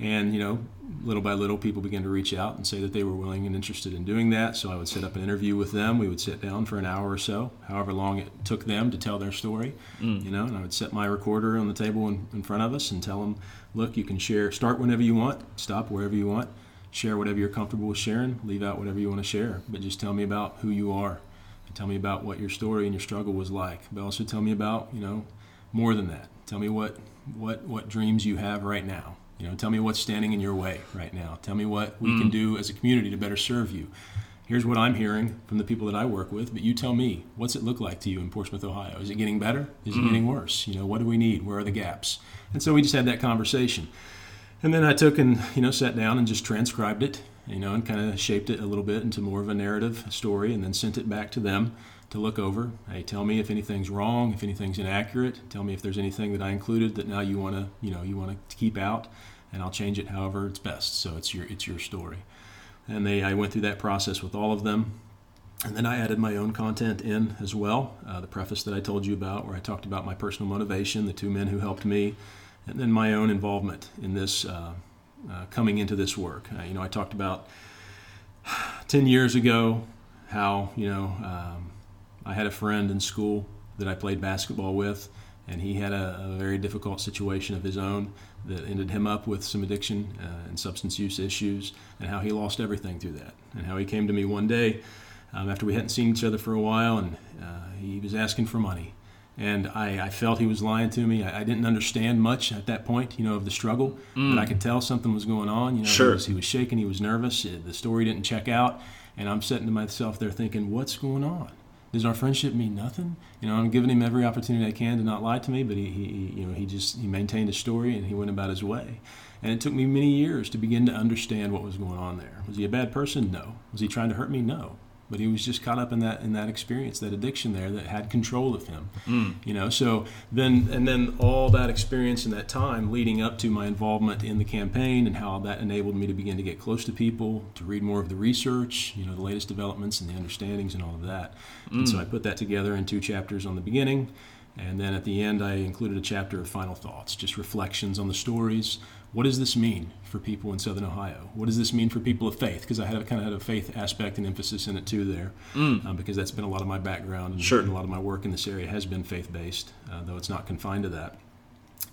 And, you know, little by little, people began to reach out and say that they were willing and interested in doing that. So I would set up an interview with them. We would sit down for an hour or so, however long it took them to tell their story, mm. you know, and I would set my recorder on the table in, in front of us and tell them, look, you can share, start whenever you want, stop wherever you want, share whatever you're comfortable with sharing, leave out whatever you want to share, but just tell me about who you are. And tell me about what your story and your struggle was like. But also tell me about, you know, more than that. Tell me what what what dreams you have right now. You know, tell me what's standing in your way right now. Tell me what we can mm. do as a community to better serve you. Here's what I'm hearing from the people that I work with, but you tell me, what's it look like to you in Portsmouth, Ohio? Is it getting better? Is it mm-hmm. getting worse? You know, what do we need? Where are the gaps? And so we just had that conversation. And then I took and, you know, sat down and just transcribed it, you know, and kind of shaped it a little bit into more of a narrative story and then sent it back to them to look over. Hey, tell me if anything's wrong, if anything's inaccurate. Tell me if there's anything that I included that now you want to, you know, you want to keep out, and I'll change it however it's best. So it's your it's your story. And they I went through that process with all of them. And then I added my own content in as well. Uh, the preface that I told you about, where I talked about my personal motivation, the two men who helped me, and then my own involvement in this uh, uh, coming into this work. Uh, you know, I talked about 10 years ago how, you know, um, I had a friend in school that I played basketball with, and he had a, a very difficult situation of his own that ended him up with some addiction uh, and substance use issues, and how he lost everything through that. And how he came to me one day um, after we hadn't seen each other for a while, and uh, he was asking for money. And I, I felt he was lying to me. I, I didn't understand much at that point, you know, of the struggle, mm. but I could tell something was going on. You know, Sure. he, was, he was shaking, he was nervous. The story didn't check out, and I'm sitting to myself there thinking, what's going on? Does our friendship mean nothing? You know, I'm giving him every opportunity I can to not lie to me, but he, he he- you know, he just he maintained his story and he went about his way. And it took me many years to begin to understand what was going on there. Was he a bad person? No. Was he trying to hurt me? No. But he was just caught up in that in that experience, that addiction there that had control of him. Mm. You know, so then and then all that experience and that time leading up to my involvement in the campaign and how that enabled me to begin to get close to people, to read more of the research, you know, the latest developments and the understandings and all of that. And so mm. I put that together in two chapters on the beginning. And then at the end, I included a chapter of final thoughts, just reflections on the stories. What does this mean for people in Southern Ohio? What does this mean for people of faith? Because I had a, kind of had a faith aspect and emphasis in it too there, um, because that's been a lot of my background and, Sure. and a lot of my work in this area has been faith based, uh, though it's not confined to that.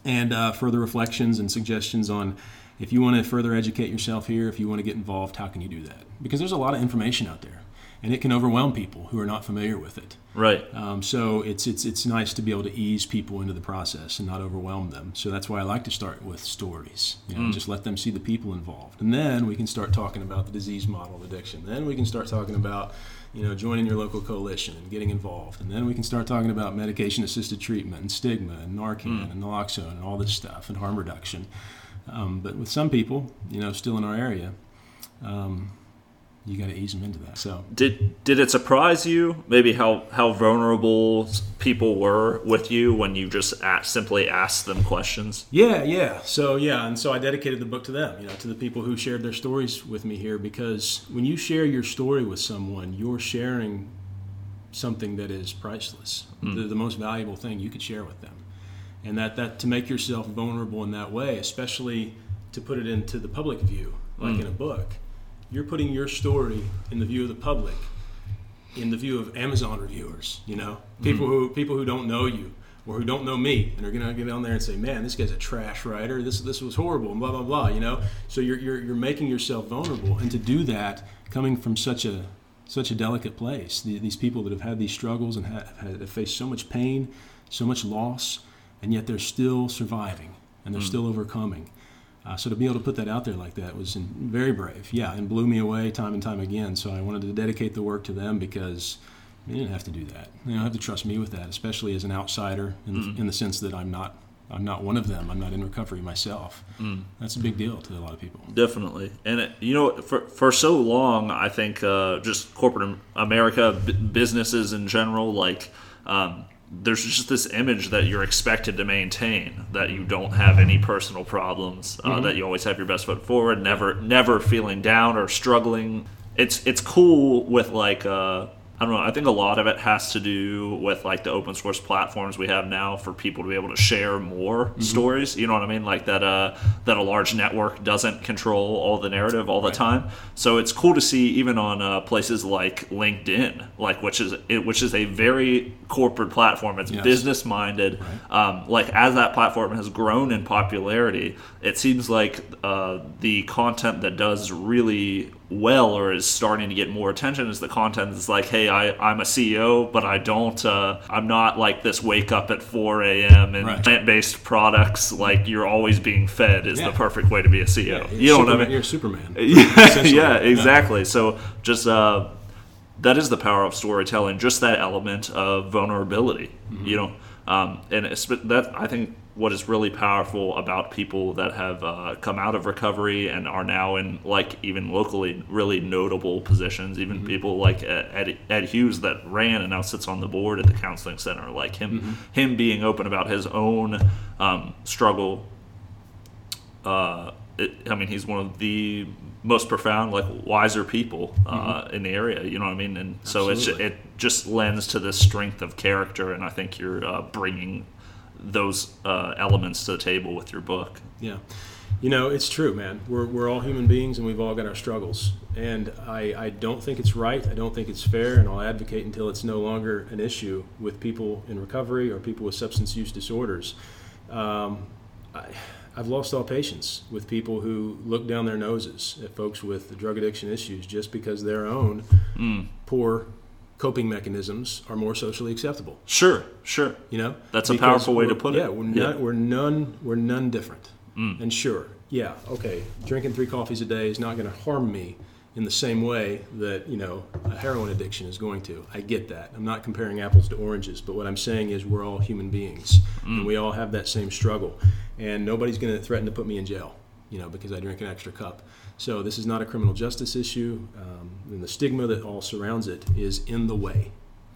And uh, further reflections and suggestions on if you want to further educate yourself here, if you want to get involved, how can you do that? Because there's a lot of information out there, and it can overwhelm people who are not familiar with it. Right. Um, so it's it's it's nice to be able to ease people into the process and not overwhelm them. So that's why I like to start with stories. You know, just let them see the people involved, and then we can start talking about the disease model of addiction. Then we can start talking about you know joining your local coalition and getting involved, and then we can start talking about medication-assisted treatment and stigma and Narcan and naloxone and all this stuff and harm reduction. Um, but with some people, you know, still in our area. Um, you got to ease them into that. So Did did it surprise you maybe how how vulnerable people were with you when you just a simply asked them questions? Yeah, yeah. So yeah, and so I dedicated the book to them, you know, to the people who shared their stories with me here because when you share your story with someone, you're sharing something that is priceless. Hmm. The, the most valuable thing you could share with them. And that that to make yourself vulnerable in that way, especially to put it into the public view, like hmm. in a book, you're putting your story in the view of the public in the view of Amazon reviewers, you know, people who people who don't know you or who don't know me and are going to get on there and say, "Man, this guy's a trash writer. This this was horrible." And blah blah blah. You know, so you're you're, you're making yourself vulnerable, and to do that, coming from such a such a delicate place, the, these people that have had these struggles and have, have faced so much pain, so much loss, and yet they're still surviving and they're mm. still overcoming. Uh, so to be able to put that out there like that was very brave, yeah, and blew me away time and time again. So I wanted to dedicate the work to them because they didn't have to do that. They don't have to trust me with that, especially as an outsider in, mm. the, in the sense that I'm not I'm not one of them. I'm not in recovery myself. Mm. That's a big deal to a lot of people. Definitely, and it, you know, for for so long, I think uh, just corporate America, b- businesses in general, like um, there's just this image that you're expected to maintain that you don't have any personal problems uh, mm-hmm. that you always have your best foot forward never never feeling down or struggling it's it's cool with like uh, I don't know. I think a lot of it has to do with like the open source platforms we have now for people to be able to share more mm-hmm. stories. You know what I mean? Like that uh, that a large network doesn't control all the narrative all the right. time. So it's cool to see even on uh, places like LinkedIn, like which is it, which is a very corporate platform. It's yes. business minded. Right. Um, like as that platform has grown in popularity, it seems like uh, the content that does really well or is starting to get more attention is the content that's like, hey, I, I'm a CEO, but I don't, uh, I'm not like this wake up at 4 a.m. and right. plant based products like you're always being fed is yeah. the perfect way to be a CEO. Yeah, you know Superman, what I mean? You're Superman. yeah, yeah, exactly. Yeah. So just, uh, that is the power of storytelling, just that element of vulnerability, mm-hmm. you know. Um, and that I think what is really powerful about people that have uh, come out of recovery and are now in like even locally really notable positions even mm-hmm. people like ed, ed, hughes that ran and now sits on the board at the counseling center like him mm-hmm. him being open about his own um, struggle uh, it, i mean he's one of the most profound like wiser people uh, mm-hmm. in the area you know what i mean and so it's it just lends to the strength of character and i think you're uh, bringing those uh, elements to the table with your book. Yeah. You know, it's true, man. We're, we're all human beings and we've all got our struggles. And I, I don't think it's right. I don't think it's fair. And I'll advocate until it's no longer an issue with people in recovery or people with substance use disorders. Um, I, I've lost all patience with people who look down their noses at folks with drug addiction issues just because their own mm. poor coping mechanisms are more socially acceptable. Sure, sure. You know, that's a powerful way to put it. Yeah, we're, yeah. None, we're none we're none different. Mm. And sure, yeah, okay, drinking three coffees a day is not going to harm me in the same way that you know a heroin addiction is going to. I get that. I'm not comparing apples to oranges, but what I'm saying is we're all human beings, mm. and we all have that same struggle, and nobody's going to threaten to put me in jail, you know, because I drink an extra cup. So this is not a criminal justice issue, um, and the stigma that all surrounds it is in the way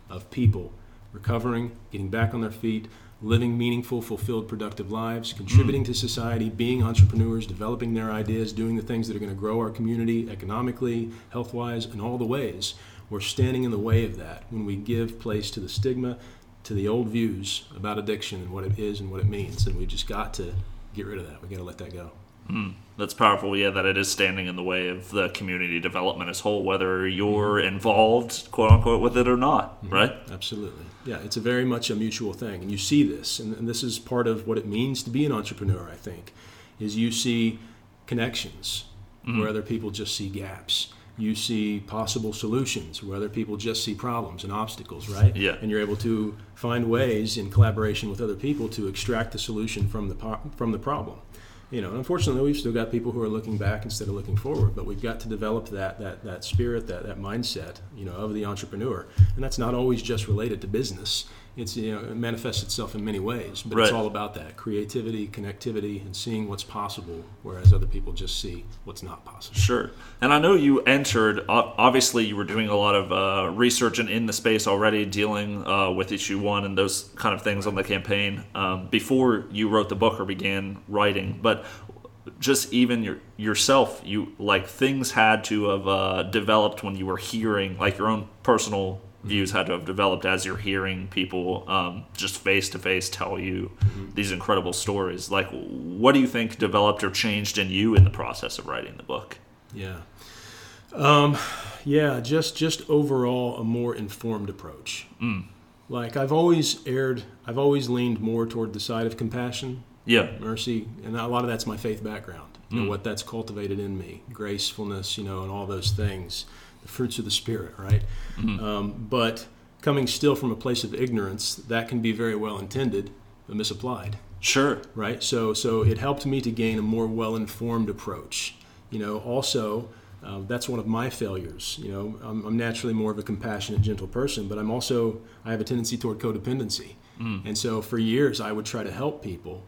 of people recovering, getting back on their feet, living meaningful, fulfilled, productive lives, contributing to society, being entrepreneurs, developing their ideas, doing the things that are going to grow our community economically, health wise, in all the ways. We're standing in the way of that when we give place to the stigma, to the old views about addiction and what it is and what it means. And we just got to get rid of that. We got to let that go. Mm, that's powerful, yeah, that it is standing in the way of the community development as whole, whether you're mm-hmm. involved, quote unquote, with it or not, mm-hmm. right? Absolutely. Yeah, it's a very much a mutual thing. And you see this, and, and this is part of what it means to be an entrepreneur, I think, is you see connections mm-hmm. where other people just see gaps. You see possible solutions where other people just see problems and obstacles, right? Yeah. And you're able to find ways in collaboration with other people to extract the solution from the from the problem you know, unfortunately, we've still got people who are looking back instead of looking forward. But we've got to develop that that that spirit, that that mindset, you know, of the entrepreneur, and that's not always just related to business it's you know it manifests itself in many ways but right. it's all about that creativity connectivity and seeing what's possible whereas other people just see what's not possible. Sure. And i know you entered obviously you were doing a lot of uh, research and in the space already dealing uh, with issue one and those kind of things on the campaign um, before you wrote the book or began writing. But just even your, yourself you like things had to have uh, developed when you were hearing like your own personal views had to have developed as you're hearing people um, just face to face tell you mm-hmm. these incredible stories. Like, what do you think developed or changed in you in the process of writing the book? Yeah, um, yeah, just just overall a more informed approach. Mm. Like I've always erred, I've always leaned more toward the side of compassion, Yeah. mercy, and a lot of that's my faith background. You know what that's cultivated in me, gracefulness, you know, and all those things, the fruits of the spirit, right? Um, but coming still from a place of ignorance, that can be very well intended but misapplied Sure. right? So so it helped me to gain a more well-informed approach. You know, also uh, that's one of my failures. You know, I'm, I'm naturally more of a compassionate, gentle person, but I'm also I have a tendency toward codependency, and so for years I would try to help people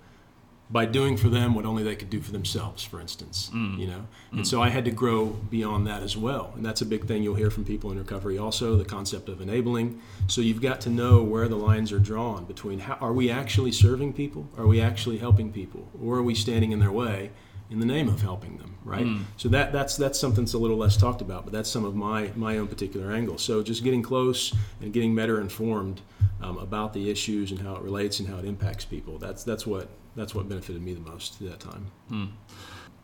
by doing for them what only they could do for themselves, for instance. Mm. You know, and mm. so I had to grow beyond that as well, and that's a big thing you'll hear from people in recovery. Also, the concept of enabling. So you've got to know where the lines are drawn between how are we actually serving people, are we actually helping people, or are we standing in their way in the name of helping them, right? Mm. So that that's that's something that's a little less talked about, but that's some of my my own particular angle. So just getting close and getting better informed um, about the issues and how it relates and how it impacts people. That's that's what that's what benefited me the most that time. Hmm.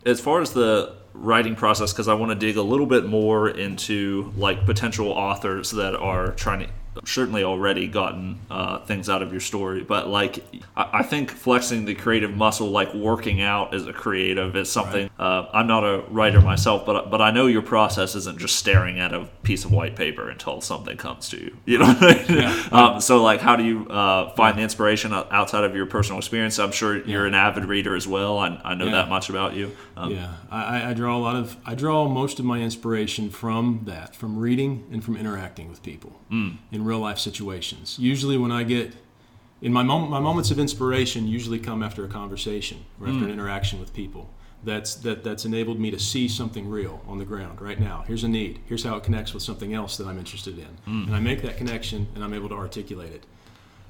as far as the writing process because i want to dig a little bit more into like potential authors that are trying to certainly already gotten uh, things out of your story but like I, I think flexing the creative muscle like working out as a creative is something uh, i'm not a writer myself but but i know your process isn't just staring at a piece of white paper until something comes to you. You know what I mean? um, so like how do you uh, find the inspiration outside of your personal experience? I'm sure you're an avid reader as well. I, I know Yeah. that much about you. Um, Yeah, I, I- draw a lot of I draw most of my inspiration from that, from reading and from interacting with people. In real life situations. Usually, when I get in my mom, my moments of inspiration, usually come after a conversation or after an mm. interaction with people. That's that that's enabled me to see something real on the ground right now. Here's a need. Here's how it connects with something else that I'm interested in, mm. and I make that connection and I'm able to articulate it.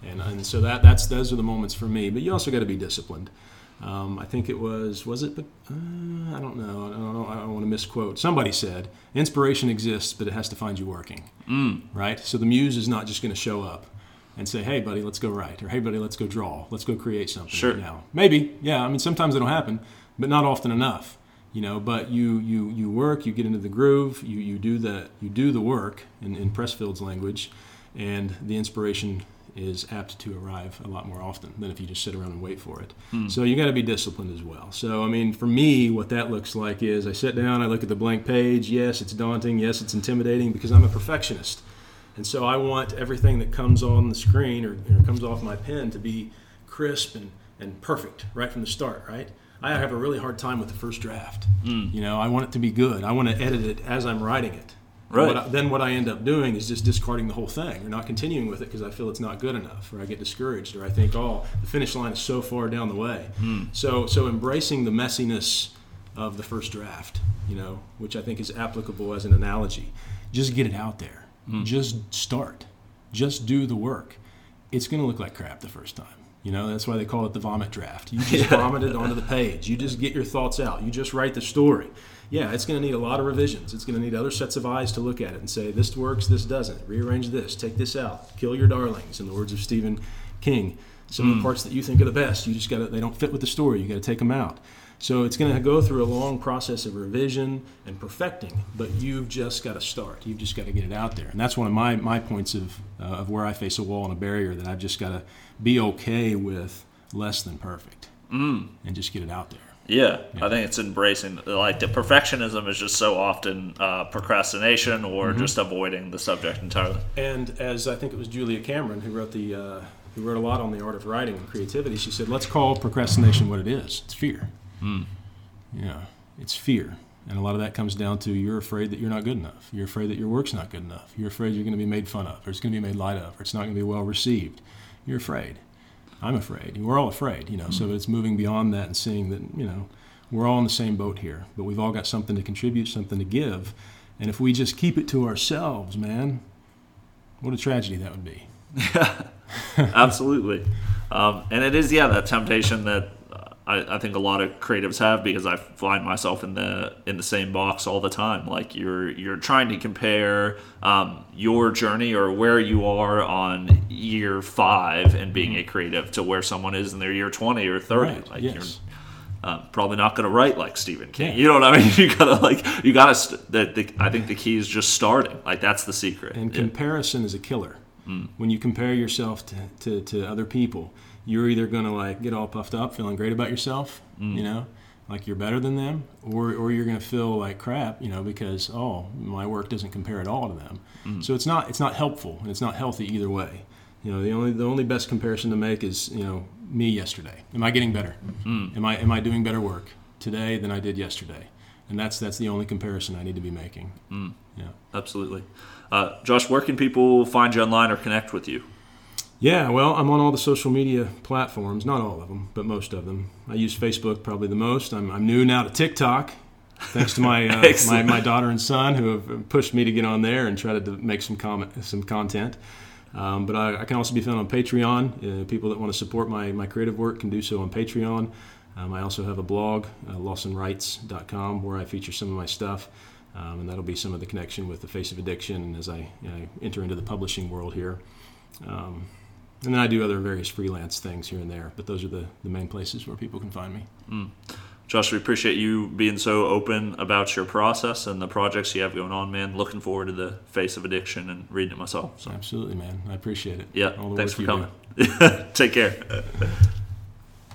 And, and so that that's those are the moments for me. But you also got to be disciplined. Um, I think it was was it? But uh, I don't know. I don't know. I don't want to misquote. Somebody said inspiration exists, but it has to find you working. Mm. Right. So the muse is not just going to show up and say, "Hey, buddy, let's go write," or "Hey, buddy, let's go draw. Let's go create something." Sure. Right now, maybe. Yeah. I mean, sometimes it'll happen, but not often enough. You know, but you you you work, you get into the groove, you you do the you do the work in, in Pressfield's language, and the inspiration is apt to arrive a lot more often than if you just sit around and wait for it. Hmm. So you got to be disciplined as well. So I mean, for me, what that looks like is I sit down, I look at the blank page. Yes, it's daunting. Yes, it's intimidating because I'm a perfectionist, and so I want everything that comes on the screen or, or comes off my pen to be crisp and and perfect right from the start. Right. I have a really hard time with the first draft. Hmm. You know, I want it to be good. I want to edit it as I'm writing it. Right. what I- then what I end up doing is just discarding the whole thing or not continuing with it because I feel it's not good enough or I get discouraged or I think, oh, the finish line is so far down the way. Hmm. So, so embracing the messiness of the first draft, you know, which I think is applicable as an analogy. Just get it out there. Hmm. Just start. Just do the work. It's going to look like crap the first time. You know, that's why they call it the vomit draft. You just vomit it onto the page. You just get your thoughts out. You just write the story. Yeah, it's going to need a lot of revisions. It's going to need other sets of eyes to look at it and say, this works, this doesn't. Rearrange this, take this out, kill your darlings, in the words of Stephen King. Some of the parts that you think are the best, you just got to, they don't fit with the story. You got to take them out. So it's going to go through a long process of revision and perfecting, but you've just got to start. You've just got to get it out there. And that's one of my, my points of, uh, of where I face a wall and a barrier that I've just got to be okay with less than perfect and just get it out there. Yeah, I think it's embracing like the perfectionism is just so often uh, procrastination or Mm-hmm. just avoiding the subject entirely. And as I think it was Julia Cameron who wrote the uh, who wrote a lot on the art of writing and creativity, she said, "Let's call procrastination what it is. It's fear. Yeah, it's fear." And a lot of that comes down to you're afraid that you're not good enough. You're afraid that your work's not good enough. You're afraid you're going to be made fun of, or it's going to be made light of, or it's not going to be well received. You're afraid. I'm afraid. We're all afraid, you know. So it's moving beyond that and seeing that, you know, we're all in the same boat here, but we've all got something to contribute, something to give. And if we just keep it to ourselves, man, what a tragedy that would be. Absolutely, um, and it is yeah that temptation that I, I think a lot of creatives have because I find myself in the in the same box all the time. Like you're you're trying to compare um, your journey or where you are on year five and being a creative to where someone is in their year twenty or thirty. Right, Like yes. you're um, probably not going to write like Stephen King. Yeah. You know what I mean? You gotta like you gotta. St- that the, I think the key is just starting. Like that's the secret. And Yeah. comparison is a killer. When you compare yourself to, to, to other people, you're either going to like get all puffed up, feeling great about yourself, mm. you know, like you're better than them, or, or you're going to feel like crap, you know, because oh, my work doesn't compare at all to them. Mm. So it's not it's not helpful and it's not healthy either way. You know, the only the only best comparison to make is you know me yesterday. Am I getting better? Mm. Am I am I doing better work today than I did yesterday? And that's that's the only comparison I need to be making. Yeah. Absolutely. Uh, Josh, where can people find you online or connect with you? Yeah, well, I'm on all the social media platforms, not all of them, but most of them. I use Facebook probably the most. I'm, I'm new now to TikTok, thanks to my, uh, my my daughter and son who have pushed me to get on there and try to make some comment, some content. Um, but I, I can also be found on Patreon. Uh, people that want to support my, my creative work can do so on Patreon. Um, I also have a blog, uh, lawsonwrites.com, where I feature some of my stuff. Um, and that'll be some of the connection with the Face of Addiction as I, I enter into the publishing world here. Um, and then I do other various freelance things here and there, but those are the, the main places where people can find me. Hmm. Josh, we appreciate you being so open about your process and the projects you have going on, man. Looking forward to the Face of Addiction and reading it myself. So, Absolutely, man. I appreciate it. yeah, thanks for coming. Take care.